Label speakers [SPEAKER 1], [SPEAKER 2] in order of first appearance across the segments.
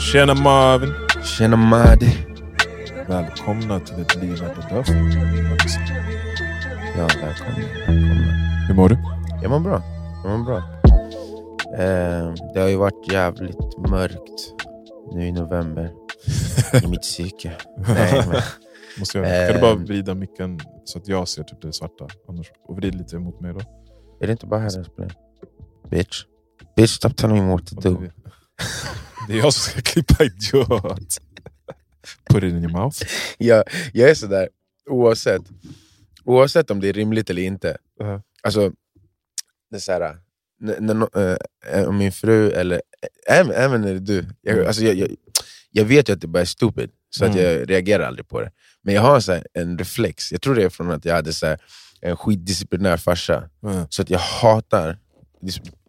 [SPEAKER 1] Tjena Marvin!
[SPEAKER 2] Tjena Madi.
[SPEAKER 1] Välkomna till ett liv efter döds.
[SPEAKER 2] Ja, välkommen.
[SPEAKER 1] Hur mår du?
[SPEAKER 2] Jag mår bra. Jag mår bra. Eh, det har ju varit jävligt mörkt nu i november i mitt psyke. Nej, men,
[SPEAKER 1] Måste jag, kan du bara
[SPEAKER 2] Ehm.
[SPEAKER 1] vrida micken så att jag ser typ det svarta? Annars, och vrid lite mot mig då.
[SPEAKER 2] är det inte bara här det spelar? Bitch. Bitch, stop telling me what to do.
[SPEAKER 1] Det är jag som ska klippa idiot. Put it in your mouth.
[SPEAKER 2] Jag, jag är sådär, oavsett, oavsett om det är rimligt eller inte.
[SPEAKER 1] Ja.
[SPEAKER 2] Alltså, det är såhär, när, när, om min fru eller även, även när det är du. Jag,
[SPEAKER 1] Mm.
[SPEAKER 2] alltså, jag, jag, jag vet ju att det bara är stupid, så att
[SPEAKER 1] Mm.
[SPEAKER 2] jag reagerar aldrig på det. Men jag har så här, en reflex, jag tror det är från att jag hade så här, en skitdisciplinär farsa.
[SPEAKER 1] Ja.
[SPEAKER 2] Så att jag hatar...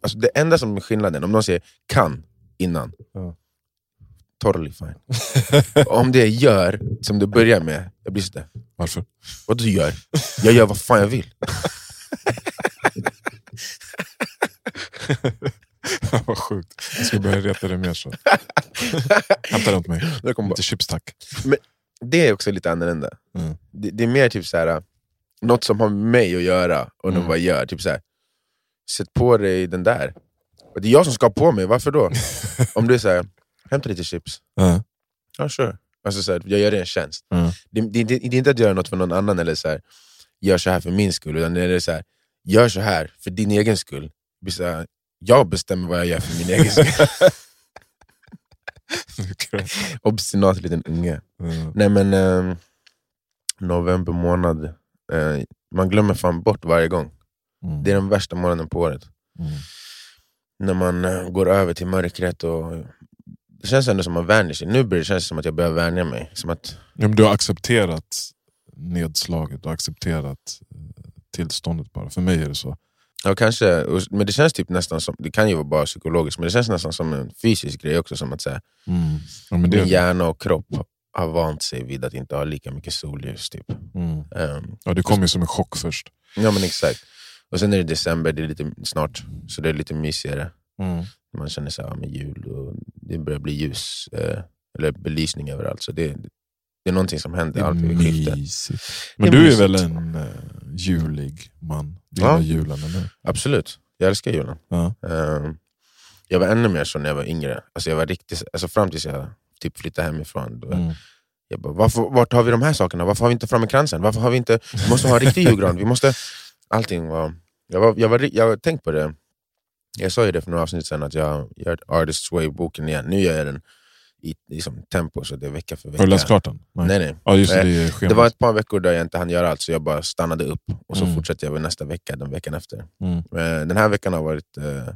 [SPEAKER 2] Alltså det enda som är skillnaden, om någon säger kan innan,
[SPEAKER 1] Ja.
[SPEAKER 2] totally fine. om det gör som du börjar med, jag blir sådär,
[SPEAKER 1] Varför?
[SPEAKER 2] vad du gör? Jag gör vad fan jag vill.
[SPEAKER 1] Vad sjukt. Jag ska börja reta dig mer så. Hämta runt mig.
[SPEAKER 2] Det kommer bara-
[SPEAKER 1] Lite chips tack.
[SPEAKER 2] Det är också lite annorlunda.
[SPEAKER 1] Mm.
[SPEAKER 2] Det, det är mer typ så här, något som har med mig att göra och
[SPEAKER 1] Mm.
[SPEAKER 2] mm. vad jag gör. Typ så här, sätt på dig den där. Och det är jag som ska ha på mig, varför då? Om du här, hämta lite chips.
[SPEAKER 1] Ja.
[SPEAKER 2] Ja, sure. Alltså, så här, jag gör dig en tjänst.
[SPEAKER 1] Mm.
[SPEAKER 2] Det, det, det, det är inte att göra något för någon annan, eller så här, gör så här för min skull. Utan det är så här, gör så här för din egen skull. Så här, jag bestämmer vad jag gör för min egen skull. Obstinat liten unge.
[SPEAKER 1] Mm.
[SPEAKER 2] Nej men, ehm, november månad. eh, man glömmer fan bort varje gång.
[SPEAKER 1] Mm.
[SPEAKER 2] Det är den värsta månaden på året.
[SPEAKER 1] Mm.
[SPEAKER 2] När man eh, går över till mörkret. Och, det känns ändå som att man vänjer sig. Nu börjar det kännas som att jag börjar vänja mig. Som att,
[SPEAKER 1] Ja, men du har accepterat nedslaget, du har accepterat eh, tillståndet bara. För mig är det så.
[SPEAKER 2] ja, kanske, och- men det känns typ nästan som, det kan ju vara bara psykologiskt, men det känns nästan som en fysisk grej också. Som att säga,
[SPEAKER 1] Mm. Ja, men det,
[SPEAKER 2] min hjärna och kropp har vant sig vid att inte ha lika mycket solljus. Typ.
[SPEAKER 1] mm.
[SPEAKER 2] Ehm,
[SPEAKER 1] ja, det kom ju som en chock först.
[SPEAKER 2] ja men exakt. Och sen är det december, det är lite snart, så det är lite mysigare.
[SPEAKER 1] Mm.
[SPEAKER 2] Man känner sig ja, med jul och det börjar bli ljus, eh, eller belysning överallt. Så det, det är någonting som
[SPEAKER 1] Det
[SPEAKER 2] händer
[SPEAKER 1] är
[SPEAKER 2] alltid vid skiftet.
[SPEAKER 1] mysigt.
[SPEAKER 2] Det
[SPEAKER 1] Men
[SPEAKER 2] är
[SPEAKER 1] du är
[SPEAKER 2] mysigt.
[SPEAKER 1] väl en uh, julig man? Du
[SPEAKER 2] Ja.
[SPEAKER 1] julen, eller?
[SPEAKER 2] Absolut, jag älskar julen.
[SPEAKER 1] Ja.
[SPEAKER 2] Ehm, jag var ännu mer så när jag var yngre. Alltså jag var riktigt, alltså fram tills jag typ flyttade hemifrån. Då,
[SPEAKER 1] Mm.
[SPEAKER 2] jag bara, varför, vart har vi de här sakerna? Varför har vi inte framme kransen? Varför har vi inte, vi måste ha en riktig julgran. Vi måste, allting var, jag, var, jag, var, jag har tänkt på det. Jag sa ju det för några avsnitt sedan att jag gör Artist's Way-boken igen. Nu gör jag den i liksom, tempo, så det är vecka för vecka.
[SPEAKER 1] Har du läst klart den?
[SPEAKER 2] Nej, nej.
[SPEAKER 1] Ja, just det,
[SPEAKER 2] Eh,
[SPEAKER 1] det schemat.
[SPEAKER 2] Det var ett par veckor där jag inte hann göra allt, så jag bara stannade upp. Och så
[SPEAKER 1] Mm.
[SPEAKER 2] fortsatte jag nästa vecka, den veckan efter.
[SPEAKER 1] Mm.
[SPEAKER 2] Eh, Den här veckan har varit eh,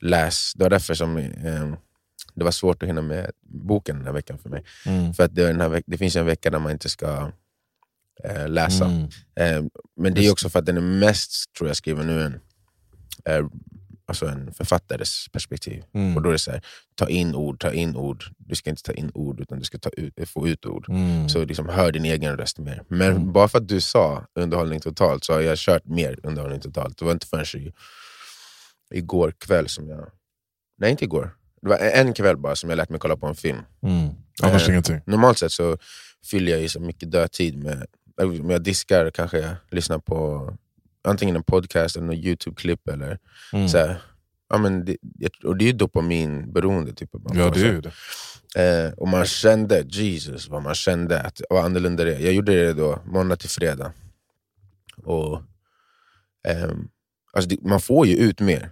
[SPEAKER 2] läs. Det var därför som eh, det var svårt att hinna med boken den här veckan för mig.
[SPEAKER 1] Mm.
[SPEAKER 2] För att det, den här veck- det finns en vecka där man inte ska eh, läsa.
[SPEAKER 1] Mm.
[SPEAKER 2] Eh, men det är också för att den är mest, tror jag, skriven ur en, eh, alltså en författares perspektiv.
[SPEAKER 1] Mm.
[SPEAKER 2] Och då är det så här, ta in ord, ta in ord. Du ska inte ta in ord, utan du ska ta ut, få ut ord.
[SPEAKER 1] Mm.
[SPEAKER 2] Så liksom hör din egen röst mer. Men
[SPEAKER 1] Mm.
[SPEAKER 2] bara för att du sa underhållning totalt så har jag kört mer underhållning totalt. Det var inte förrän i, igår kväll som jag... Nej, inte igår. Det var en kväll bara som jag lät mig kolla på en film.
[SPEAKER 1] Mm. Annars
[SPEAKER 2] Eh,
[SPEAKER 1] ingenting.
[SPEAKER 2] Normalt sett så fyller jag ju så mycket dödtid med... Om jag diskar kanske jag lyssnar på antingen en podcast eller något YouTube-klipp. Eller
[SPEAKER 1] Mm.
[SPEAKER 2] så här, ja, men det, och det är ju dopaminberoende. Typ,
[SPEAKER 1] Ja, det är det.
[SPEAKER 2] Eh, och man kände, Jesus vad man kände att var annorlunda det. Jag gjorde det då måndag till fredag. Och ehm, alltså det, Man får ju ut mer,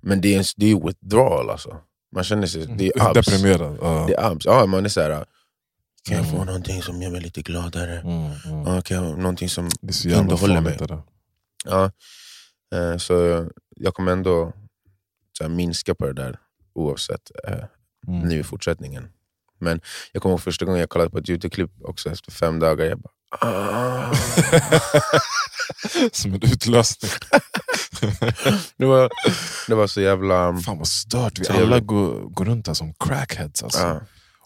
[SPEAKER 2] men det är, det är ju withdrawal alltså. Man känner sig, det är abs.
[SPEAKER 1] Deprimerad. Ja.
[SPEAKER 2] Det är abs. Ja, man är såhär, kan jag få
[SPEAKER 1] Mm.
[SPEAKER 2] någonting som gör mig lite gladare?
[SPEAKER 1] Mm. Mm.
[SPEAKER 2] Ja, kan jag, någonting som underhåller mig. Ja, eh, så jag kommer ändå här, minska på det där oavsett eh,
[SPEAKER 1] Mm.
[SPEAKER 2] nu i fortsättningen. Men jag kommer ihåg första gången jag kollade på ett YouTube-klipp också efter fem dagar. Jag bara, ah.
[SPEAKER 1] Som en utlösning.
[SPEAKER 2] det, var, det var så jävla...
[SPEAKER 1] Fan vad stört, vi alla går, går runt här som crackheads. Alltså.
[SPEAKER 2] Ja.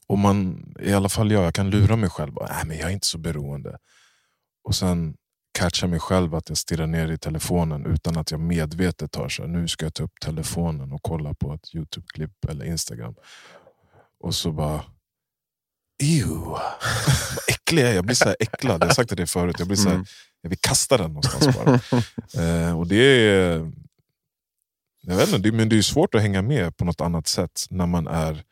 [SPEAKER 1] Och man, i alla fall jag, jag kan lura mig själv. Nej, men jag är inte så beroende. Och sen catcha mig själv att jag stirrar ner i telefonen utan att jag medvetet tar så här, nu ska jag ta upp telefonen och kolla på ett Youtube-klipp eller Instagram. Och så bara, ew, vad äcklig jag är. Jag blir så här äcklad, jag har sagt det förut. Jag, blir så här,
[SPEAKER 2] Mm.
[SPEAKER 1] jag vill kasta den någonstans bara. eh, och det är, jag vet inte, men det är svårt att hänga med på något annat sätt när man är...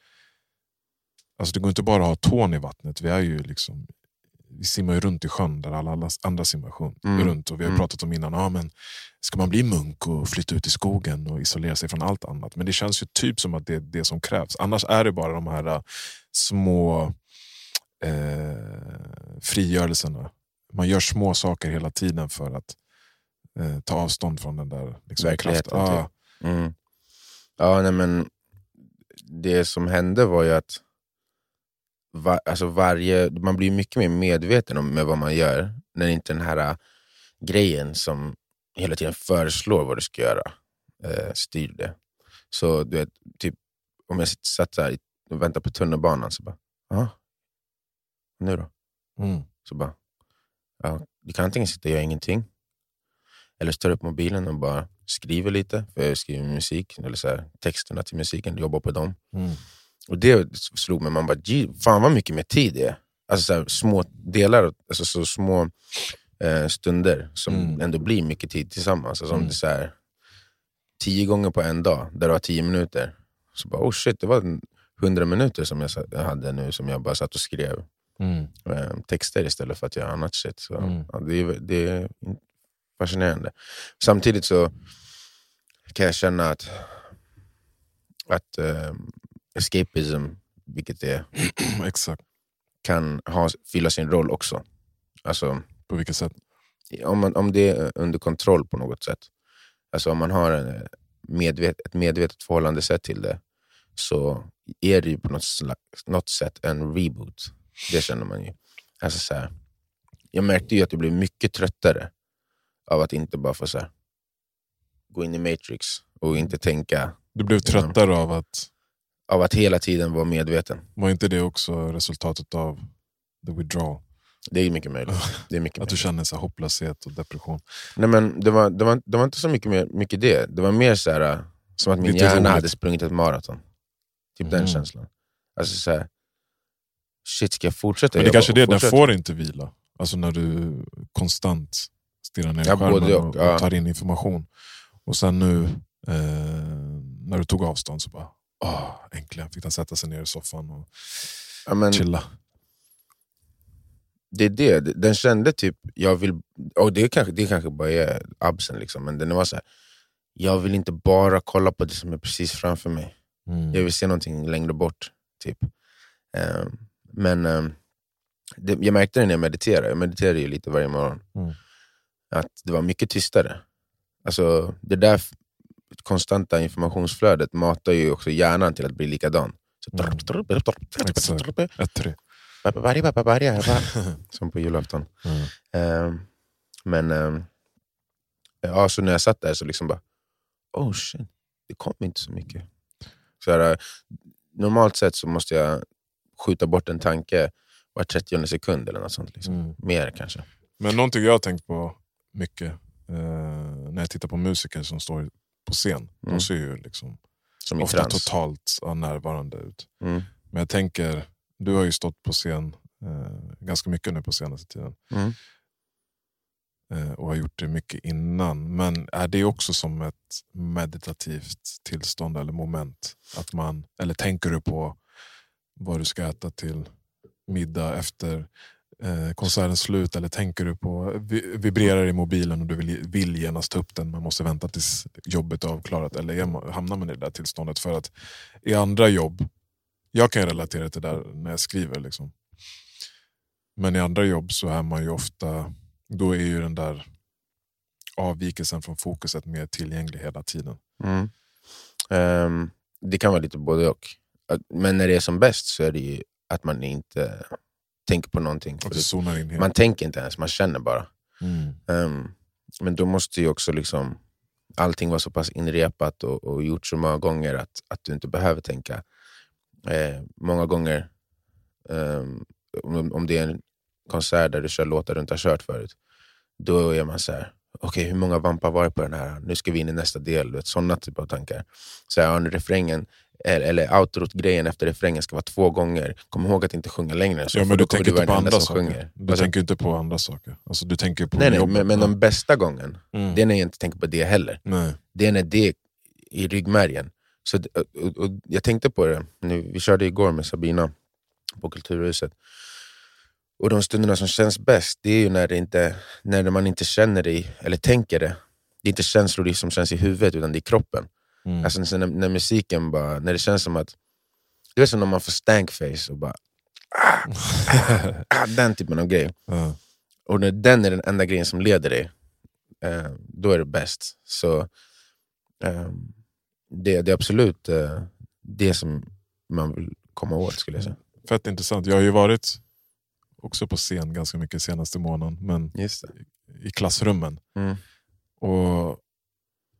[SPEAKER 1] Alltså det går inte bara att ha tån i vattnet. Vi är ju liksom vi simmar ju runt i sjön där alla, alla andra simmar sjön,
[SPEAKER 2] Mm.
[SPEAKER 1] runt. Och vi har
[SPEAKER 2] Mm.
[SPEAKER 1] pratat om innan, ja, men ska man bli munk och flytta ut i skogen och isolera sig från allt annat? Men det känns ju typ som att det är det som krävs. Annars är det bara de här äh, små eh, frigörelserna. Man gör små saker hela tiden för att eh, ta avstånd från den där liksom,
[SPEAKER 2] Verkligheten.
[SPEAKER 1] Ja,
[SPEAKER 2] Mm. Ja, nej, men det som hände var ju att va, alltså varje, man blir mycket mer medveten om med vad man gör när inte den här äh, grejen som hela tiden föreslår vad du ska göra eh, styr det. Så du vet, typ, om jag satt så och väntar på tunnelbanan så bara, ja, nu då?
[SPEAKER 1] mm,
[SPEAKER 2] Så bara, ja, du kan antingen sitta och göra ingenting, eller så tar du upp mobilen och bara skriver lite, för jag skriver musik, eller så här, texterna till musiken, jobbar på dem.
[SPEAKER 1] mm,
[SPEAKER 2] Och det slog mig, man bara, "Gee, fan vad mycket mer tid det är. Alltså så här, små delar, alltså så små eh, stunder som
[SPEAKER 1] Mm.
[SPEAKER 2] ändå blir mycket tid tillsammans. Alltså om
[SPEAKER 1] Mm.
[SPEAKER 2] det är så här, tio gånger på en dag, där det var tio minuter. Så bara, oh shit, det var hundra minuter som jag hade nu som jag bara satt och skrev
[SPEAKER 1] mm,
[SPEAKER 2] eh, texter istället för att göra annat shit. Så,
[SPEAKER 1] Mm.
[SPEAKER 2] ja, det, är, det är fascinerande. Samtidigt så kan jag känna att, att eh, escapism, vilket det är,
[SPEAKER 1] exakt.
[SPEAKER 2] kan ha, fylla sin roll också. Alltså,
[SPEAKER 1] På vilket sätt?
[SPEAKER 2] om, man, om det är under kontroll på något sätt. Alltså om man har en medvet, ett medvetet förhållande sätt till det så är det ju på något, slags, något sätt en reboot. Det känner man ju. Alltså så här, jag märkte ju att jag blev mycket tröttare av att inte bara få så här, gå in i Matrix och inte tänka.
[SPEAKER 1] Du blev tröttare av att,
[SPEAKER 2] Av att hela tiden vara medveten.
[SPEAKER 1] var inte det också resultatet av the withdrawal?
[SPEAKER 2] Det är mycket möjligt. Det är mycket
[SPEAKER 1] Att du känner så hopplöshet och depression.
[SPEAKER 2] Nej, men det, var, det, var, det var inte så mycket, mer, mycket det. Det var mer så här, äh, som att min
[SPEAKER 1] Lite
[SPEAKER 2] hjärna
[SPEAKER 1] roligt.
[SPEAKER 2] hade sprungit ett maraton. Typ den
[SPEAKER 1] Mhm.
[SPEAKER 2] känslan. Alltså så här, shit ska jag fortsätta?
[SPEAKER 1] Men det
[SPEAKER 2] Jag
[SPEAKER 1] kanske är det, den får inte vila. Alltså när du konstant stirrar ner i
[SPEAKER 2] Ja,
[SPEAKER 1] skärmen
[SPEAKER 2] och,
[SPEAKER 1] och,
[SPEAKER 2] ja.
[SPEAKER 1] och tar in information. Och sen nu, eh, när du tog avstånd så bara, åh, äntligen fick den sätta sig ner i soffan och
[SPEAKER 2] Ja, men,
[SPEAKER 1] chilla.
[SPEAKER 2] det är det, den kände typ, jag vill, och det kanske, det kanske bara är absen, liksom, men den var så här, jag vill inte bara kolla på det som är precis framför mig.
[SPEAKER 1] Mm.
[SPEAKER 2] Jag vill se någonting längre bort. typ. Ehm, men ehm, det, jag märkte det när jag mediterade, jag mediterar ju lite varje morgon,
[SPEAKER 1] Mm.
[SPEAKER 2] att det var mycket tystare. Alltså, det där konstanta informationsflödet matar ju också hjärnan till att bli likadan. Så,
[SPEAKER 1] Mm.
[SPEAKER 2] Som på julafton.
[SPEAKER 1] Mm.
[SPEAKER 2] Ehm, men ehm, ja, så när jag satt där så liksom bara, oh shit, det kom inte så mycket. Så här, normalt sett så måste jag skjuta bort en tanke var 30 sekund eller något sånt. Liksom.
[SPEAKER 1] Mm.
[SPEAKER 2] Mer kanske.
[SPEAKER 1] Men någonting jag har tänkt på mycket eh, när jag tittar på musiker som står på scen.
[SPEAKER 2] Mm.
[SPEAKER 1] De ser ju liksom
[SPEAKER 2] Som
[SPEAKER 1] ofta
[SPEAKER 2] trans.
[SPEAKER 1] totalt ja, närvarande ut.
[SPEAKER 2] Mm.
[SPEAKER 1] Men jag tänker, du har ju stått på scen eh, ganska mycket nu på senaste tiden.
[SPEAKER 2] Mm.
[SPEAKER 1] Eh, och har gjort det mycket innan. Men är det också som ett meditativt tillstånd eller moment? Att man, eller tänker du på vad du ska äta till middag efter eh, konsertens slut? Eller tänker du på, vibrerar i mobilen och du vill, vill genast ta upp den, man måste vänta tills jobbet är avklarat? Eller hamnar man i det där tillståndet? För att i andra jobb, jag kan relatera till det där när jag skriver. Liksom. Men i andra jobb så är man ju ofta, då är ju den där avvikelsen från fokuset mer tillgänglig hela tiden.
[SPEAKER 2] Mm. Um, det kan vara lite både och. Men när det är som bäst så är det ju att man inte tänker på någonting.
[SPEAKER 1] Helt.
[SPEAKER 2] man tänker inte ens, man känner bara.
[SPEAKER 1] Mm.
[SPEAKER 2] Ehm, men då måste ju också liksom allting vara så pass inrepat och, och gjort så många gånger att, att du inte behöver tänka. Eh, många gånger ehm, om, det är en konsert där du kör låtar du inte har kört förut, då är man så här. okej hur många vampar var det på den här? Nu ska vi in i nästa del. Sådana typer av tankar. Så här, ja, refrängen, eller, outrot-grejen efter refrängen ska vara två gånger. Kom ihåg att inte sjunga längre än så,
[SPEAKER 1] Ja, men du tänker inte på
[SPEAKER 2] den
[SPEAKER 1] andra saker. Du
[SPEAKER 2] sa-
[SPEAKER 1] tänker inte på andra saker. Alltså, du tänker på
[SPEAKER 2] nej, nej, men, men de bästa gången,
[SPEAKER 1] Mm.
[SPEAKER 2] det är när jag inte tänker på det heller.
[SPEAKER 1] Nej.
[SPEAKER 2] det är när det är i ryggmärgen. Så, och, och, jag tänkte på det, nu, vi körde igår med Sabina på Kulturhuset. Och de stunderna som känns bäst, det är ju när, det inte, när man inte känner det, eller tänker det. Det är inte känslor som känns i huvudet, utan det är kroppen.
[SPEAKER 1] Mm.
[SPEAKER 2] Alltså när, när musiken bara, när det känns som att, det är som när man får stankface och bara, ah, ah, den typen av grej.
[SPEAKER 1] Ja.
[SPEAKER 2] Och när den är den enda grejen som leder dig, eh, då är det bäst. Så eh, det, det är absolut eh, det som man vill komma åt skulle jag säga.
[SPEAKER 1] Fett intressant. Jag har ju varit också på scen ganska mycket senaste månaden, men i klassrummen.
[SPEAKER 2] Mm.
[SPEAKER 1] Och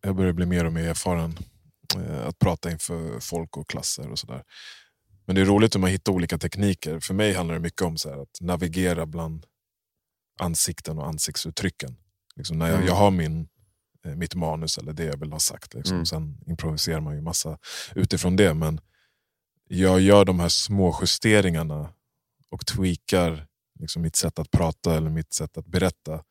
[SPEAKER 1] Jag börjar bli mer och mer erfaren att prata inför folk och klasser och sådär. Men det är roligt hur man hittar olika tekniker. För mig handlar det mycket om så att navigera bland ansikten och ansiktsuttrycken. Liksom när jag,
[SPEAKER 2] Mm.
[SPEAKER 1] jag har min, eh, mitt manus eller det jag vill ha sagt. Liksom.
[SPEAKER 2] Mm.
[SPEAKER 1] Sen improviserar man ju massa utifrån det. Men jag gör de här små justeringarna och tweakar liksom mitt sätt att prata eller mitt sätt att berätta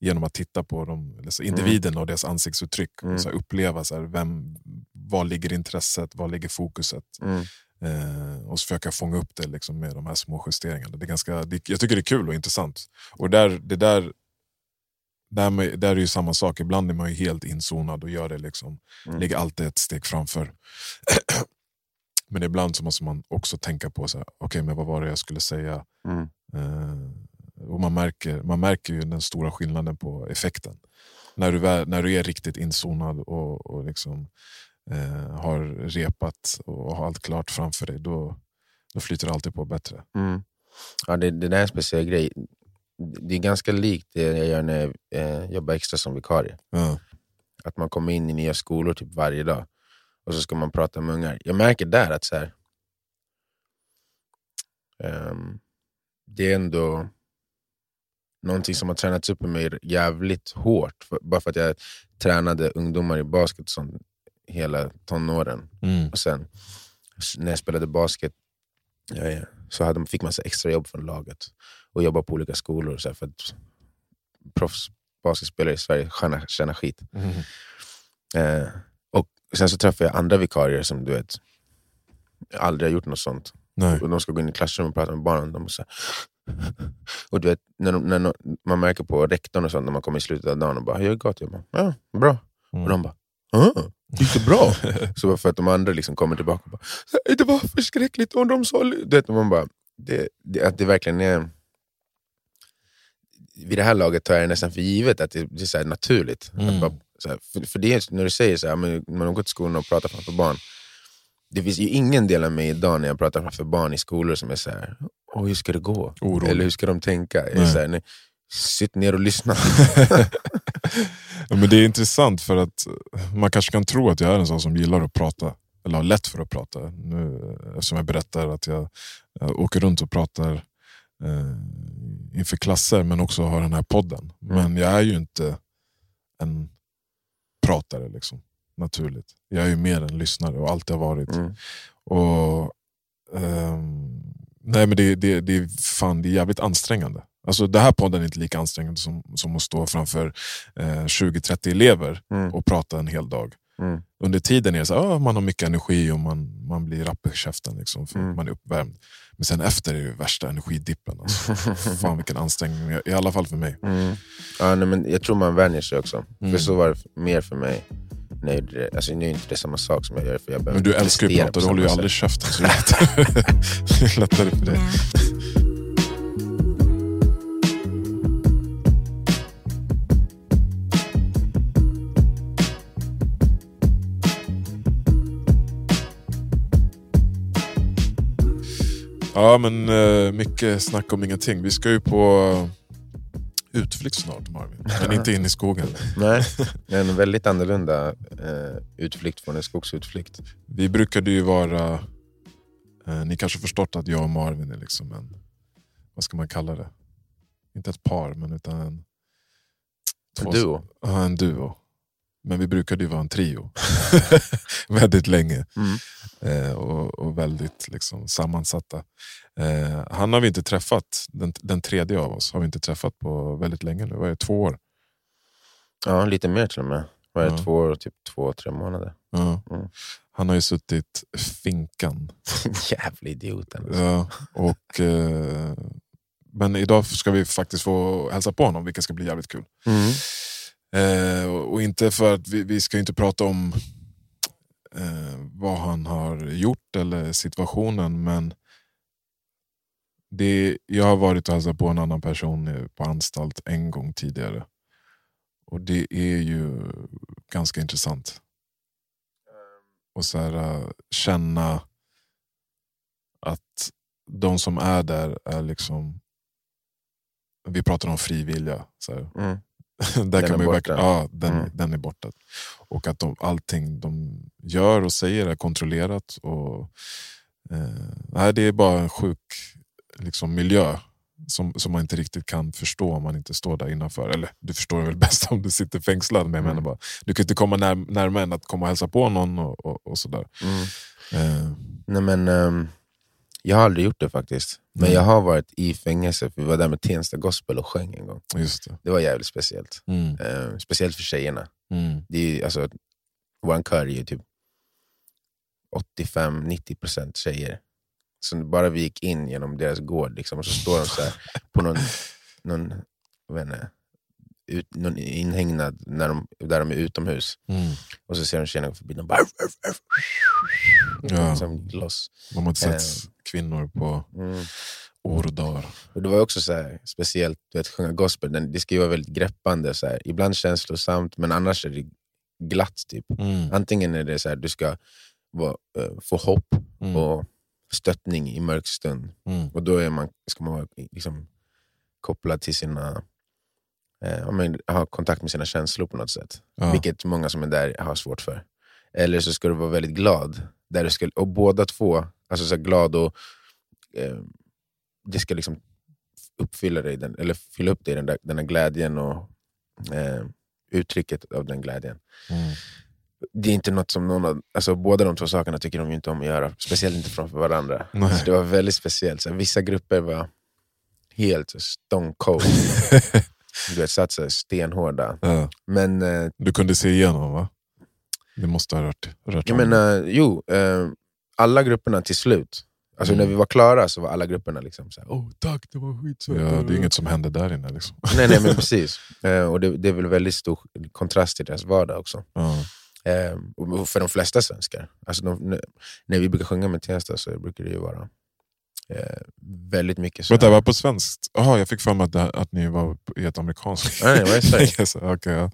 [SPEAKER 1] genom att titta på dem, eller så individerna och deras ansiktsuttryck.
[SPEAKER 2] Mm.
[SPEAKER 1] Och så uppleva så här, vem, var ligger intresset, var ligger fokuset.
[SPEAKER 2] Mm.
[SPEAKER 1] Eh, och så försöka fånga upp det liksom med de här små justeringarna. Det är ganska, det, jag tycker det är kul och intressant. Och där, det där, där, med, där är ju samma sak, ibland är man ju helt inzonad och gör det liksom,
[SPEAKER 2] Mm.
[SPEAKER 1] ligger alltid ett steg framför. Men ibland så måste man också tänka på, så här, okej men vad var det jag skulle säga?
[SPEAKER 2] Mm.
[SPEAKER 1] Eh, och man märker, man märker ju den stora skillnaden på effekten. När du, väl, när du är riktigt inzonad och, och liksom, eh, har repat och har allt klart framför dig, då, då flyter det alltid på bättre.
[SPEAKER 2] Mm. Ja, det, det där är en speciell grej. Det är ganska likt det jag gör när jag eh, jobbar extra som vikarie.
[SPEAKER 1] Ja.
[SPEAKER 2] Att man kommer in i nya skolor typ varje dag och så ska man prata med ungar. Jag märker där att så här, ehm, det är ändå någonting som har tränats upp i mig jävligt hårt. För, bara för att jag tränade ungdomar i basket sånt hela tonåren.
[SPEAKER 1] Mm.
[SPEAKER 2] Och sen när jag spelade basket ja, så hade, fick man så extra jobb från laget och jobba på olika skolor. Så här, för att proffsbasketspelare i Sverige tjänar, tjänar skit.
[SPEAKER 1] Mm.
[SPEAKER 2] Eh, och sen så träffade jag andra vikarier som du vet aldrig har gjort något sånt.
[SPEAKER 1] Nej.
[SPEAKER 2] Och de ska gå in i klassrummet och prata med barnen. De här, och du vet, när, de, när de, man märker på rektorn och sånt när man kommer i slutet av dagen och bara “Hur har det gått?” Jag bara “Ja, bra”.
[SPEAKER 1] Mm.
[SPEAKER 2] Och de bara “Ah, gick det bra?” Så för att de andra liksom kommer tillbaka och bara "Nej, “Det var förskräckligt” och de sa... Du vet, man bara, det, det, att det verkligen är... Vid det här laget tar jag det nästan för givet att det, det är så naturligt.
[SPEAKER 1] Mm.
[SPEAKER 2] Att bara, så här, för, för det är, när du säger så här, men man har gått till skolan och pratat framför barn. Det finns ju ingen del av mig idag när jag pratar framför barn i skolor som är så här, Åh, hur ska det gå?
[SPEAKER 1] Orolig.
[SPEAKER 2] Eller hur ska de tänka?
[SPEAKER 1] Nej.
[SPEAKER 2] så här, nej, sitt ner och lyssna.
[SPEAKER 1] Ja, men det är intressant för att man kanske kan tro att jag är en sån som gillar att prata. Eller har lätt för att prata. Nu, eftersom jag berättar att jag, jag åker runt och pratar eh, inför klasser men också har den här podden. Men jag är ju inte en pratare liksom, naturligt. Jag är ju mer en lyssnare och alltid har varit.
[SPEAKER 2] Mm.
[SPEAKER 1] Och, ehm, nej men det, det, det, är fan, det är jävligt ansträngande. Alltså, det här podden är inte lika ansträngande som, som att stå framför eh, 20-30 elever
[SPEAKER 2] Mm.
[SPEAKER 1] och prata en hel dag.
[SPEAKER 2] Mm.
[SPEAKER 1] Under tiden är det så här, ah, man har mycket energi och man, man blir rapp i käften liksom, för
[SPEAKER 2] Mm.
[SPEAKER 1] man är uppvärmd. Men sen efter är det värsta energidippen. Alltså. Fan vilken ansträngning, i alla fall för mig.
[SPEAKER 2] Mm. Ja, nej, men jag tror man vänjer sig också.
[SPEAKER 1] Mm.
[SPEAKER 2] För så var det mer för mig. Jag gjorde det. Alltså, nu är inte det samma sak som jag gör för jag
[SPEAKER 1] Men du älskar ju att prata, du håller ju aldrig käften. Så det är lättare, det är lättare för dig. Ja men eh, mycket snack om ingenting. Vi ska ju på utflykt snart Marvin. Men inte in i skogen.
[SPEAKER 2] Nej, en väldigt annorlunda eh, utflykt från en skogsutflykt.
[SPEAKER 1] Vi brukade ju vara Eh, ni kanske förstått att jag och Marvin är liksom en, vad ska man kalla det? Inte ett par, men utan en...
[SPEAKER 2] En
[SPEAKER 1] två-
[SPEAKER 2] duo.
[SPEAKER 1] Ja, en duo. Men vi brukade ju vara en trio. väldigt länge.
[SPEAKER 2] Mm.
[SPEAKER 1] Eh, och, och väldigt liksom, sammansatta. Eh, han har vi inte träffat, den, den tredje av oss har vi inte träffat på väldigt länge nu. Vad är det, två år?
[SPEAKER 2] Ja, lite mer till och med. Var det
[SPEAKER 1] Ja.
[SPEAKER 2] två år, typ två, tre månader?
[SPEAKER 1] Ja.
[SPEAKER 2] Mm.
[SPEAKER 1] Han har ju suttit finkan.
[SPEAKER 2] Jävla idioten. Alltså.
[SPEAKER 1] Ja, och, eh, men idag ska vi faktiskt få hälsa på honom, vilket ska bli jävligt kul.
[SPEAKER 2] Mm.
[SPEAKER 1] Eh, och inte för att vi, vi ska inte prata om eh, vad han har gjort eller situationen, men det, jag har varit och hälsat på en annan person på anstalt en gång tidigare. Och det är ju ganska intressant. Och så här, eh, känna att de som är där är liksom... Vi pratar om frivilliga. Så här.
[SPEAKER 2] Mm.
[SPEAKER 1] Där
[SPEAKER 2] är
[SPEAKER 1] kan man ju
[SPEAKER 2] borta.
[SPEAKER 1] ja, den,
[SPEAKER 2] Mm.
[SPEAKER 1] den är borta. Och att de, allting de gör och säger är kontrollerat. Och, eh, det är bara en sjuk liksom, miljö som, som man inte riktigt kan förstå om man inte står där innanför. Eller du förstår väl bäst om du sitter fängslad. Men
[SPEAKER 2] Mm.
[SPEAKER 1] menar bara, du kan inte komma när, närmare än att komma och hälsa på någon. och, och, och sådär.
[SPEAKER 2] Mm.
[SPEAKER 1] Eh,
[SPEAKER 2] Nej, men, ehm, jag har aldrig gjort det faktiskt. Men
[SPEAKER 1] Mm.
[SPEAKER 2] jag har varit i fängelse, för vi var där med Tensta Gospel och sjöng en gång.
[SPEAKER 1] just det.
[SPEAKER 2] Det var jävligt speciellt.
[SPEAKER 1] Mm,
[SPEAKER 2] Ehm, speciellt för tjejerna.
[SPEAKER 1] mm,
[SPEAKER 2] Det är, alltså, vår kör är ju typ 85-90% tjejer. Så bara vi gick in genom deras gård liksom, och så står de så här på någon, någon, jag vet inte, ut, någon inhägnad när de, där de är utomhus.
[SPEAKER 1] mm.
[SPEAKER 2] Och så ser de tjejerna gå förbi. De bara...
[SPEAKER 1] Ja.
[SPEAKER 2] Som loss.
[SPEAKER 1] De har inte sett
[SPEAKER 2] Eh.
[SPEAKER 1] kvinnor på
[SPEAKER 2] Mm.
[SPEAKER 1] år och dagar.
[SPEAKER 2] Och det var också så här, speciellt, vet, sjunga gospel, den, det ska ju vara väldigt greppande. Så här. Ibland känslosamt, men annars är det glatt. Typ.
[SPEAKER 1] Mm,
[SPEAKER 2] Antingen är det så här, du ska vara, eh, få hopp
[SPEAKER 1] mm,
[SPEAKER 2] och stöttning i mörk stund.
[SPEAKER 1] mm,
[SPEAKER 2] Och då är man, ska man vara liksom, kopplad till sina... Eh, men ha kontakt med sina känslor på något sätt.
[SPEAKER 1] ja.
[SPEAKER 2] Vilket många som är där har svårt för. Eller så ska du vara väldigt glad. Där du ska, och båda två, alltså så glad och... Eh, det ska liksom uppfylla dig, den, eller fylla upp dig den där, den här glädjen och eh, uttrycket av den glädjen.
[SPEAKER 1] Mm.
[SPEAKER 2] Det är inte något som någon av, alltså båda de två sakerna tycker de inte om att göra, speciellt inte framför varandra.
[SPEAKER 1] Nej.
[SPEAKER 2] Så det var väldigt speciellt. Så vissa grupper var helt stone cold. du vet, här stenhårda.
[SPEAKER 1] Ja.
[SPEAKER 2] Men eh,
[SPEAKER 1] Du kunde se igenom va? Det måste ha rört, rört
[SPEAKER 2] jag
[SPEAKER 1] om.
[SPEAKER 2] menar, jo, eh, alla grupperna till slut, alltså
[SPEAKER 1] Mm.
[SPEAKER 2] när vi var klara så var alla grupperna liksom så här, oh tack, det var skitsött.
[SPEAKER 1] ja, det är inget som händer där inne. Liksom.
[SPEAKER 2] Nej, nej men precis. Eh, och det, det är väl väldigt stor kontrast till deras vardag också.
[SPEAKER 1] Ja.
[SPEAKER 2] Eh, och för de flesta svenskar. Alltså de, när vi brukar sjunga med Tensta så brukar det ju vara eh, väldigt mycket så.
[SPEAKER 1] Vänta, var på svenskt? Jaha, jag fick för mig att, det, att ni var i ett amerikanskt.
[SPEAKER 2] Nej, var i Sverige.
[SPEAKER 1] Yes, okay, ja.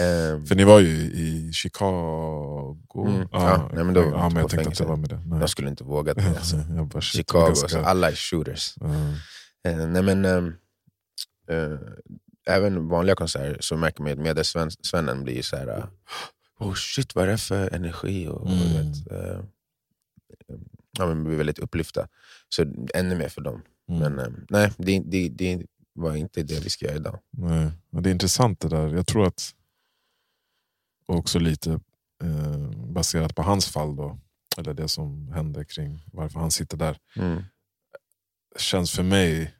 [SPEAKER 2] Eh,
[SPEAKER 1] För ni var ju i Chicago.
[SPEAKER 2] Mm, ja, nej, men då-
[SPEAKER 1] ja, men jag tänkte att
[SPEAKER 2] fängelse.
[SPEAKER 1] det var med det. Nej.
[SPEAKER 2] jag skulle inte våga det. Alltså.
[SPEAKER 1] jag bara, shit,
[SPEAKER 2] Chicago,
[SPEAKER 1] ganska-
[SPEAKER 2] alla är shooters.
[SPEAKER 1] Ja.
[SPEAKER 2] Eh, nej, men, ehm, eh, även vanliga konserter så märker man att medelsvennen blir så här. eh, Oh shit, vad är det för energi? Och, och,
[SPEAKER 1] Mm.
[SPEAKER 2] du vet, eh, ja, men blir väldigt upplyfta. Så ännu mer för dem.
[SPEAKER 1] Mm.
[SPEAKER 2] Men eh, nej, det, det, det var inte det vi ska göra idag.
[SPEAKER 1] Nej. Men det är intressant det där. Jag tror att, också lite eh, baserat på hans fall, då, eller det som hände kring varför han sitter där,
[SPEAKER 2] Mm.
[SPEAKER 1] känns för mig,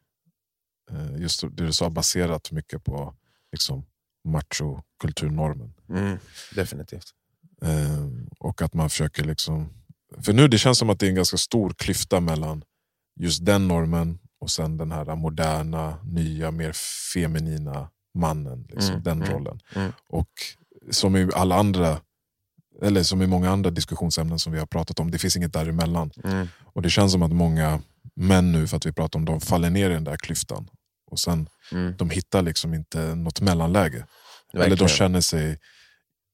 [SPEAKER 1] eh, just det du sa, baserat mycket på liksom, machokulturnormen.
[SPEAKER 2] Mm, definitivt.
[SPEAKER 1] Eh, och att man försöker liksom... För nu det känns som att det är en ganska stor klyfta mellan just den normen och sen den här moderna, nya, mer feminina mannen. Liksom,
[SPEAKER 2] Mm,
[SPEAKER 1] den
[SPEAKER 2] mm,
[SPEAKER 1] rollen.
[SPEAKER 2] mm.
[SPEAKER 1] Och som i alla andra eller som i många andra diskussionsämnen som vi har pratat om, det finns inget däremellan.
[SPEAKER 2] Mm.
[SPEAKER 1] Och det känns som att många män nu, för att vi pratar om dem, faller ner i den där klyftan. Och sen,
[SPEAKER 2] Mm.
[SPEAKER 1] de hittar liksom inte något mellanläge. Eller
[SPEAKER 2] Verkligen.
[SPEAKER 1] de känner sig,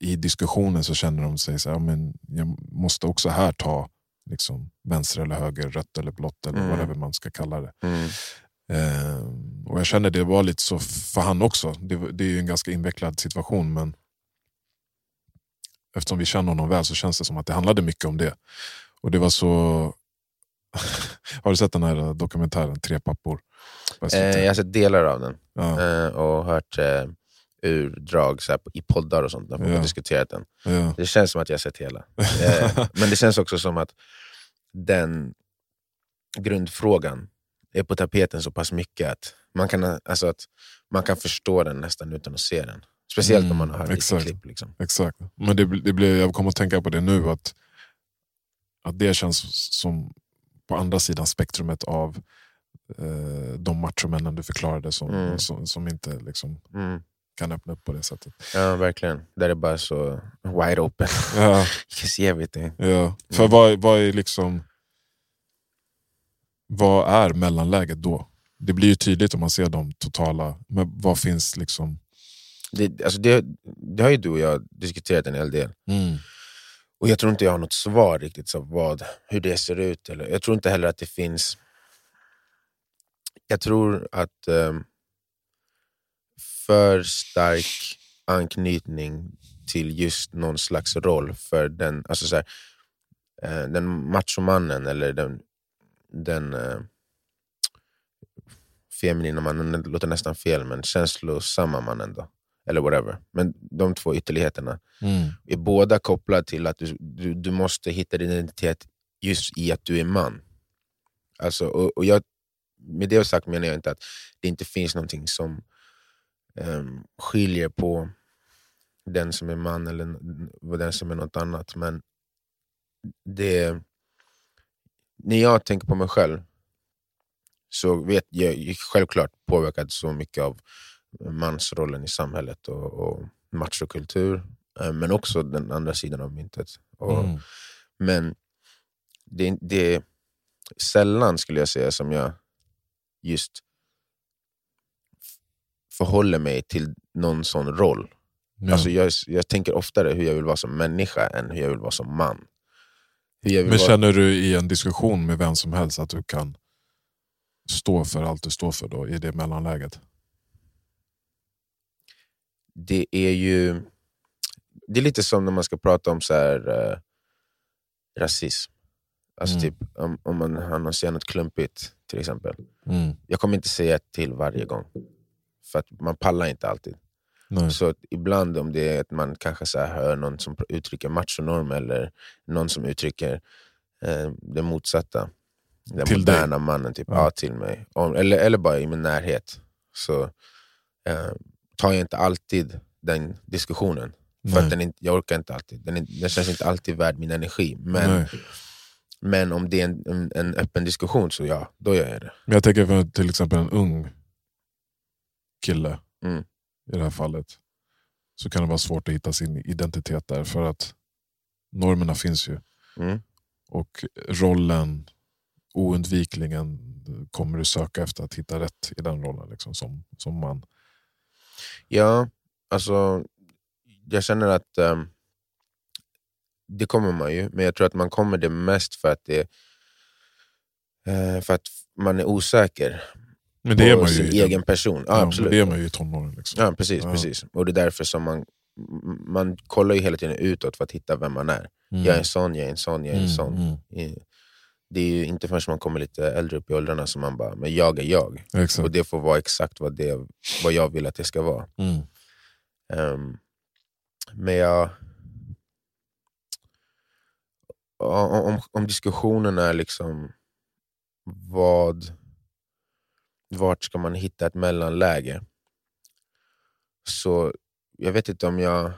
[SPEAKER 1] i diskussionen så känner de sig så här, men jag måste också här ta liksom, vänster eller höger, rött eller blått eller
[SPEAKER 2] Mm.
[SPEAKER 1] whatever man ska kalla det.
[SPEAKER 2] Mm.
[SPEAKER 1] Eh, och jag känner det var lite så för han också. Det, det är ju en ganska invecklad situation men eftersom vi känner honom väl så känns det som att det handlade mycket om det. Och det var så Har du sett den här dokumentären Tre pappor?
[SPEAKER 2] Eh, jag har sett delar av den
[SPEAKER 1] ja,
[SPEAKER 2] eh, och hört eh, urdrag så här, i poddar och sånt, där folk
[SPEAKER 1] Ja.
[SPEAKER 2] har diskuterat den.
[SPEAKER 1] ja.
[SPEAKER 2] Det känns som att jag har sett hela. Eh, men det känns också som att den grundfrågan är på tapeten så pass mycket att man kan, alltså att man kan förstå den nästan utan att se den. Speciellt
[SPEAKER 1] Mm,
[SPEAKER 2] om man har
[SPEAKER 1] exakt.
[SPEAKER 2] klipp. Liksom.
[SPEAKER 1] Exakt. Men det, det blir, jag kommer att tänka på det nu, att, att det känns som på andra sidan spektrumet av eh, de machomännen du förklarade som,
[SPEAKER 2] Mm.
[SPEAKER 1] som, som inte liksom,
[SPEAKER 2] Mm.
[SPEAKER 1] Kan öppna upp på det sättet.
[SPEAKER 2] Ja, verkligen. Där är det bara så wide open.
[SPEAKER 1] Ja,
[SPEAKER 2] You can see everything.
[SPEAKER 1] ja. För
[SPEAKER 2] Mm.
[SPEAKER 1] vad, vad är liksom vad är mellanläget då? Det blir ju tydligt om man ser de totala, men vad finns liksom...
[SPEAKER 2] Det, alltså det, det har ju du och jag diskuterat en hel del.
[SPEAKER 1] Mm.
[SPEAKER 2] Och jag tror inte jag har något svar riktigt så vad, hur det ser ut. Eller, jag tror inte heller att det finns... Jag tror att ehm, för stark anknytning till just någon slags roll för den, alltså så här, eh, den machomannen eller den, den eh, feminina mannen, det låter nästan fel, men känslosamma mannen då. Eller whatever. Men de två ytterligheterna
[SPEAKER 1] Mm.
[SPEAKER 2] är båda kopplade till att du, du, du måste hitta din identitet just i att du är man. Alltså, och, och jag, med det sagt menar jag inte att det inte finns någonting som um, skiljer på den som är man eller den som är något annat. Men det, när jag tänker på mig själv så vet jag, jag är självklart påverkad så mycket av mansrollen i samhället och, och machokultur. Eh, Men också den andra sidan av myntet. Och,
[SPEAKER 1] Mm.
[SPEAKER 2] Men det, det är sällan, skulle jag säga, som jag just förhåller mig till någon sån roll.
[SPEAKER 1] Ja.
[SPEAKER 2] Alltså jag, jag tänker oftare hur jag vill vara som människa än hur jag vill vara som man.
[SPEAKER 1] Men
[SPEAKER 2] vara...
[SPEAKER 1] känner du i en diskussion med vem som helst att du kan stå för allt du står för då, i det mellanläget?
[SPEAKER 2] det är ju det är lite som när man ska prata om så här, eh, rasism. Alltså
[SPEAKER 1] Mm.
[SPEAKER 2] typ om, om man har något klumpigt till exempel.
[SPEAKER 1] Mm.
[SPEAKER 2] Jag kommer inte säga till varje gång. För att man pallar inte alltid.
[SPEAKER 1] Nej.
[SPEAKER 2] Så ibland om det är att man kanske så hör någon som uttrycker machonorm eller någon som uttrycker eh, det motsatta. Den
[SPEAKER 1] Till dig?
[SPEAKER 2] moderna mannen, typ,
[SPEAKER 1] Ja.
[SPEAKER 2] ja. till mig. Om, eller, eller bara i min närhet. Så eh, tar jag inte alltid den diskussionen. För att den inte, jag orkar inte alltid. Den, är, den känns inte alltid värd min energi. Men,
[SPEAKER 1] Nej.
[SPEAKER 2] men om det är en, en, en öppen diskussion så ja, då gör jag det.
[SPEAKER 1] Men jag tänker för till exempel en ung kille
[SPEAKER 2] Mm.
[SPEAKER 1] i det här fallet. Så kan det vara svårt att hitta sin identitet där för att normerna finns ju.
[SPEAKER 2] Mm.
[SPEAKER 1] Och rollen, oundvikligen kommer du söka efter att hitta rätt i den rollen liksom, som, som man.
[SPEAKER 2] Ja, alltså jag känner att ehm, det kommer man ju, men jag tror att man kommer det mest för att, det, eh, för att man är osäker
[SPEAKER 1] Men det är man ju
[SPEAKER 2] sin egen person. Ja,
[SPEAKER 1] ja,
[SPEAKER 2] absolut.
[SPEAKER 1] det är man ju i tonåren. Liksom.
[SPEAKER 2] Ja, precis,
[SPEAKER 1] Ja.
[SPEAKER 2] precis. Och det är därför som man, man kollar ju hela tiden utåt för att hitta vem man är.
[SPEAKER 1] Mm.
[SPEAKER 2] Jag är en sån, jag är en sån, jag är en
[SPEAKER 1] Mm,
[SPEAKER 2] sån.
[SPEAKER 1] mm.
[SPEAKER 2] Det är ju inte förrän man kommer lite äldre upp i åldrarna som man bara, men jag är jag.
[SPEAKER 1] Exakt.
[SPEAKER 2] Och det får vara exakt vad, det, vad jag vill att det ska vara. Ehm, men jag... Om, om diskussionen är liksom vad... Vart ska man hitta ett mellanläge? Så jag vet inte om jag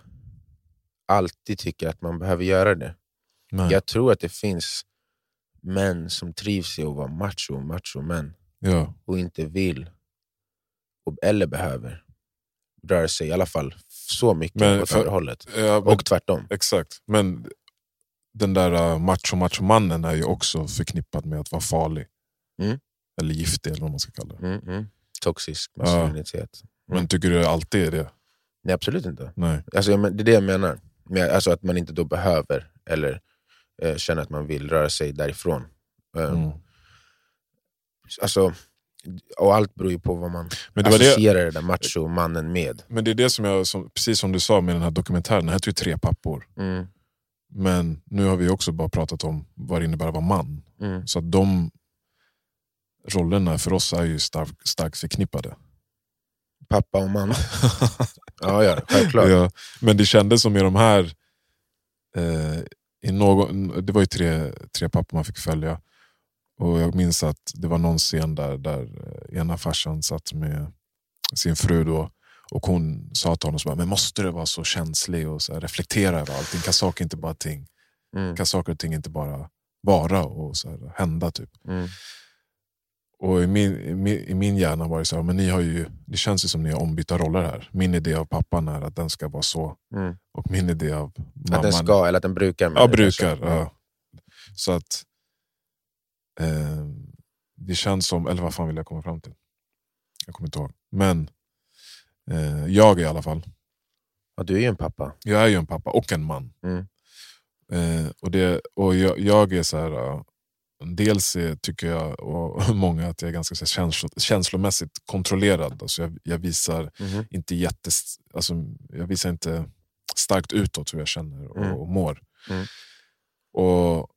[SPEAKER 2] alltid tycker att man behöver göra det.
[SPEAKER 1] Nej.
[SPEAKER 2] Jag tror att det finns män som trivs i att vara macho, macho män
[SPEAKER 1] Ja.
[SPEAKER 2] och inte vill och, eller behöver röra sig i alla fall så mycket
[SPEAKER 1] Men
[SPEAKER 2] åt andra hållet.
[SPEAKER 1] Ja, men,
[SPEAKER 2] Och tvärtom.
[SPEAKER 1] exakt. Men den där uh, macho-macho-mannen är ju också förknippad med att vara farlig.
[SPEAKER 2] Mm.
[SPEAKER 1] Eller giftig eller vad man ska kalla det.
[SPEAKER 2] Mm, mm. Toxisk maskulinitet. Mm.
[SPEAKER 1] Men tycker du alltid är det?
[SPEAKER 2] Nej absolut inte.
[SPEAKER 1] Nej.
[SPEAKER 2] Alltså, det är det jag menar. Men, alltså att man inte då behöver eller eh, känner att man vill röra sig därifrån. Eh,
[SPEAKER 1] Mm.
[SPEAKER 2] alltså, och allt beror ju på vad man
[SPEAKER 1] Men det
[SPEAKER 2] associerar det där macho-mannen med.
[SPEAKER 1] Men det är det som jag, som, precis som du sa med den här dokumentären, den heter ju Tre pappor.
[SPEAKER 2] Mm.
[SPEAKER 1] Men nu har vi också bara pratat om vad det innebär att vara man.
[SPEAKER 2] Mm.
[SPEAKER 1] Så att de rollerna för oss är ju starkt stark förknippade.
[SPEAKER 2] Pappa och mamma. ja, ja, självklart.
[SPEAKER 1] Ja, men det kändes som i de här, eh, i någon, det var ju tre, tre pappor man fick följa. Och jag minns att det var någon scen där, där eh, ena farsan satt med sin fru då, och hon sa till honom så bara, men måste du vara så känslig och så här, reflektera över allting? Kan saker, inte bara ting,
[SPEAKER 2] Mm.
[SPEAKER 1] kan saker och ting inte bara vara och så här, hända? Typ.
[SPEAKER 2] Mm.
[SPEAKER 1] Och i min, i min, hjärna var det så här, men ni har ju, det känns ju som ni har ombytta roller här. Min idé av pappan är att den ska vara så,
[SPEAKER 2] Mm.
[SPEAKER 1] och min idé av mamman...
[SPEAKER 2] Att den ska, eller att den brukar.
[SPEAKER 1] Ja, brukar.
[SPEAKER 2] kanske-
[SPEAKER 1] Ja. Så att eh, det känns som, eller vad fan vill jag komma fram till? Jag kommer inte ihåg. Men eh, jag i alla fall,
[SPEAKER 2] Ja, du är ju en pappa.
[SPEAKER 1] jag är ju en pappa och en man.
[SPEAKER 2] Mm.
[SPEAKER 1] Eh, och det, och jag, jag är så här, dels är, tycker jag och många att jag är ganska känslo, känslomässigt kontrollerad. Alltså jag, jag visar
[SPEAKER 2] Mhm.
[SPEAKER 1] inte jättes, alltså, jag visar inte starkt utåt hur jag känner och,
[SPEAKER 2] Mm.
[SPEAKER 1] och mår.
[SPEAKER 2] Mm.
[SPEAKER 1] Och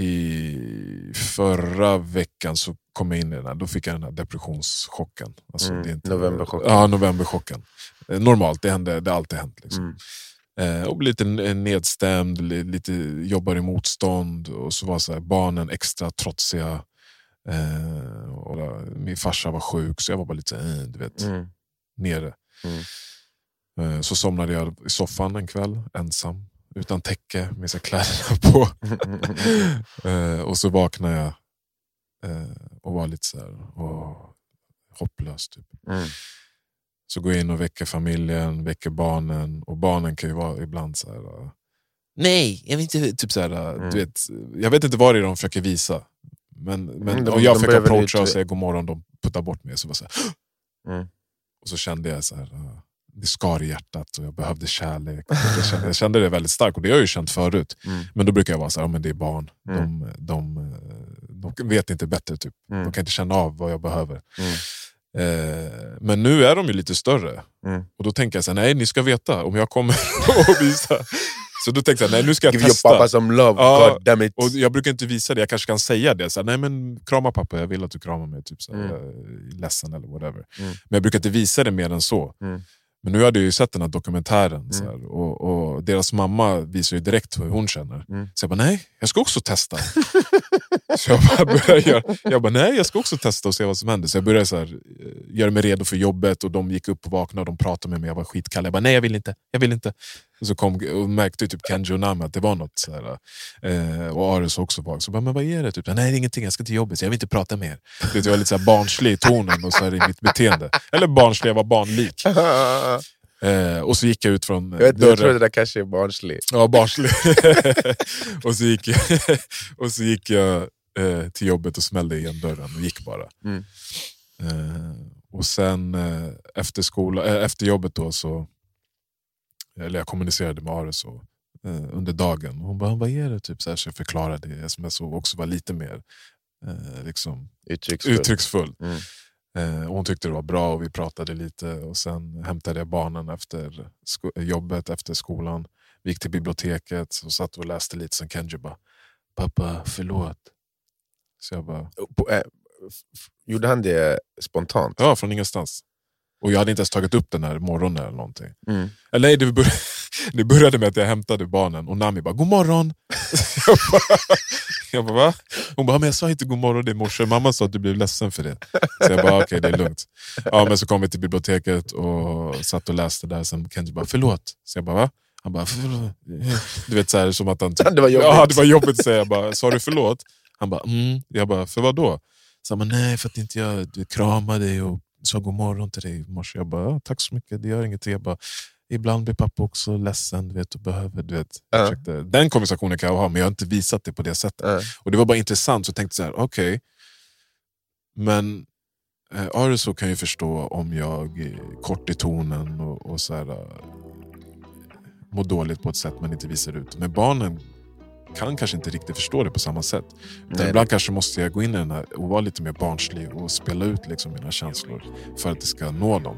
[SPEAKER 1] i förra veckan så kom jag in i den här, då fick jag den här depressionschocken. Alltså,
[SPEAKER 2] Mm,
[SPEAKER 1] det är inte,
[SPEAKER 2] novemberchocken.
[SPEAKER 1] Ja, novemberchocken. Eh, Normalt, det, hände, det har alltid hänt. Liksom.
[SPEAKER 2] Mm.
[SPEAKER 1] Eh, och blir lite n- nedstämd, li- lite jobbar i motstånd och så var så här, barnen extra trotsiga. Eh, och då, min farsa var sjuk så jag var bara lite eh, du vet,
[SPEAKER 2] Mm.
[SPEAKER 1] nere.
[SPEAKER 2] Mm.
[SPEAKER 1] Eh, så somnade jag i soffan en kväll, ensam, utan täcke, med så kläderna på. eh, och så vaknade jag eh, och var lite så här, åh, hopplös. Typ.
[SPEAKER 2] Mm.
[SPEAKER 1] Så går jag in och väcker familjen, väcker barnen. Och barnen kan ju vara ibland så här... uh, Nej, jag vet inte. Typ så här, uh,
[SPEAKER 2] Mm.
[SPEAKER 1] du vet, jag vet inte vad det är de försöker visa. Men, men
[SPEAKER 2] Mm, de-
[SPEAKER 1] och jag
[SPEAKER 2] de
[SPEAKER 1] fick approacha och säga god morgon, de puttar bort mig. Så var så här,
[SPEAKER 2] Mm.
[SPEAKER 1] Och så kände jag så här, uh, det skar i hjärtat och jag behövde kärlek. Jag kände, jag kände det väldigt starkt och det har jag ju känt förut.
[SPEAKER 2] Mm.
[SPEAKER 1] Men då brukar jag vara så här, ja, men det är barn.
[SPEAKER 2] Mm.
[SPEAKER 1] De, de, de vet inte bättre. Typ.
[SPEAKER 2] Mm.
[SPEAKER 1] De kan inte känna av vad jag behöver.
[SPEAKER 2] Mm.
[SPEAKER 1] Eh, men nu är de ju lite större.
[SPEAKER 2] Mm.
[SPEAKER 1] Och då tänker jag så här, nej ni ska veta om jag kommer och visa. Så då tänkte jag, nej nu ska jag
[SPEAKER 2] Give your
[SPEAKER 1] testa.
[SPEAKER 2] pappa some love,
[SPEAKER 1] Ja,
[SPEAKER 2] god damn it.
[SPEAKER 1] Och jag brukar inte visa det, jag kanske kan säga det. Så här, nej men krama pappa, jag vill att du kramar mig. Typ, så här,
[SPEAKER 2] Mm.
[SPEAKER 1] Är ledsen eller whatever.
[SPEAKER 2] Mm.
[SPEAKER 1] Men jag brukar inte visa det mer än så.
[SPEAKER 2] Mm.
[SPEAKER 1] Men nu hade jag ju sett den här dokumentären så här, och, och deras mamma visar ju direkt hur hon känner.
[SPEAKER 2] Mm.
[SPEAKER 1] Så jag bara, nej, jag ska också testa. så jag bara började göra, jag bara, nej jag ska också testa och se vad som händer. Så jag började så här, eh, göra mig redo för jobbet och de gick upp och vaknade och de pratade med mig. Jag var skitkall. Jag bara, nej jag vill inte. Jag vill inte. Och så kom, och märkte typ Kenji och Nami att det var något. Så här, eh, och Ares också var. Så jag bara, men vad är det? Typ, nej det är ingenting, jag ska till jobbet, så jag vill inte prata mer. er. vet, jag var lite så här barnslig i tonen och så här, i mitt beteende. Eller barnslig, jag var barnlik. Eh, och så gick jag ut från eh,
[SPEAKER 2] jag, vet, jag tror
[SPEAKER 1] dörren.
[SPEAKER 2] det där kanske är barnsligt.
[SPEAKER 1] Ja, barnslig. och, så gick, jag- och så gick jag eh, till jobbet och smällde igen dörren och gick bara.
[SPEAKER 2] Mm.
[SPEAKER 1] Eh, och sen eh, efter, skola, eh, efter jobbet då så, eller jag kommunicerade med Ares eh, under dagen. Och hon bara, vad är det? Typ, så, här, så jag förklarade det som jag såg också var lite mer liksom,
[SPEAKER 2] Uttrycksfullt.
[SPEAKER 1] uttrycksfull.
[SPEAKER 2] Mm.
[SPEAKER 1] Eh, hon tyckte det var bra och vi pratade lite och sen hämtade jag barnen efter jobbet, efter skolan. Vi gick till biblioteket och satt och läste lite. Sen Kenji bara, pappa förlåt. Så jag bara,
[SPEAKER 2] På- f- Gjorde han det spontant?
[SPEAKER 1] ja från ingenstans. Och jag hade inte ens tagit upp den här morgonen eller någonting.
[SPEAKER 2] Mm.
[SPEAKER 1] Eller nej, det började, det började med att jag hämtade barnen och Nami bara, god morgon. jag bara, jag bara va? Hon bara, men jag sa inte god morgon i morse, mamma sa att du blev ledsen för det. Så jag bara, okej det är lugnt. Ja, men så kom vi till biblioteket och satt och läste där, sen Kenji bara, förlåt. Så jag bara, va? Han bara, förlåt. Du vet så här, som att han... typ-
[SPEAKER 2] Det var jobbigt.
[SPEAKER 1] Ja, det var jobbigt att säga. Jag bara, sa du förlåt? Han bara, mm. Jag bara, för vad då? Så han bara, nej för att inte jag du, kramade dig och sa god morgon till dig i morse. Jag bara, tack så mycket, det gör ingenting. Jag bara, ibland blir pappa också ledsen du vet, och behöver... Du vet. Jag försökte, den konversationen kan jag ha, men jag har inte visat det på det sättet.
[SPEAKER 2] Ja.
[SPEAKER 1] Och Det var bara intressant, så jag tänkte så här, okej. men eh, Ariso kan ju förstå om jag är kort i tonen och, och så här, eh, mår dåligt på ett sätt man inte visar ut. Men barnen kan kanske inte riktigt förstå det på samma sätt. Utan ibland kanske måste jag gå in i den här och vara lite mer barnslig och spela ut liksom mina känslor för att det ska nå dem.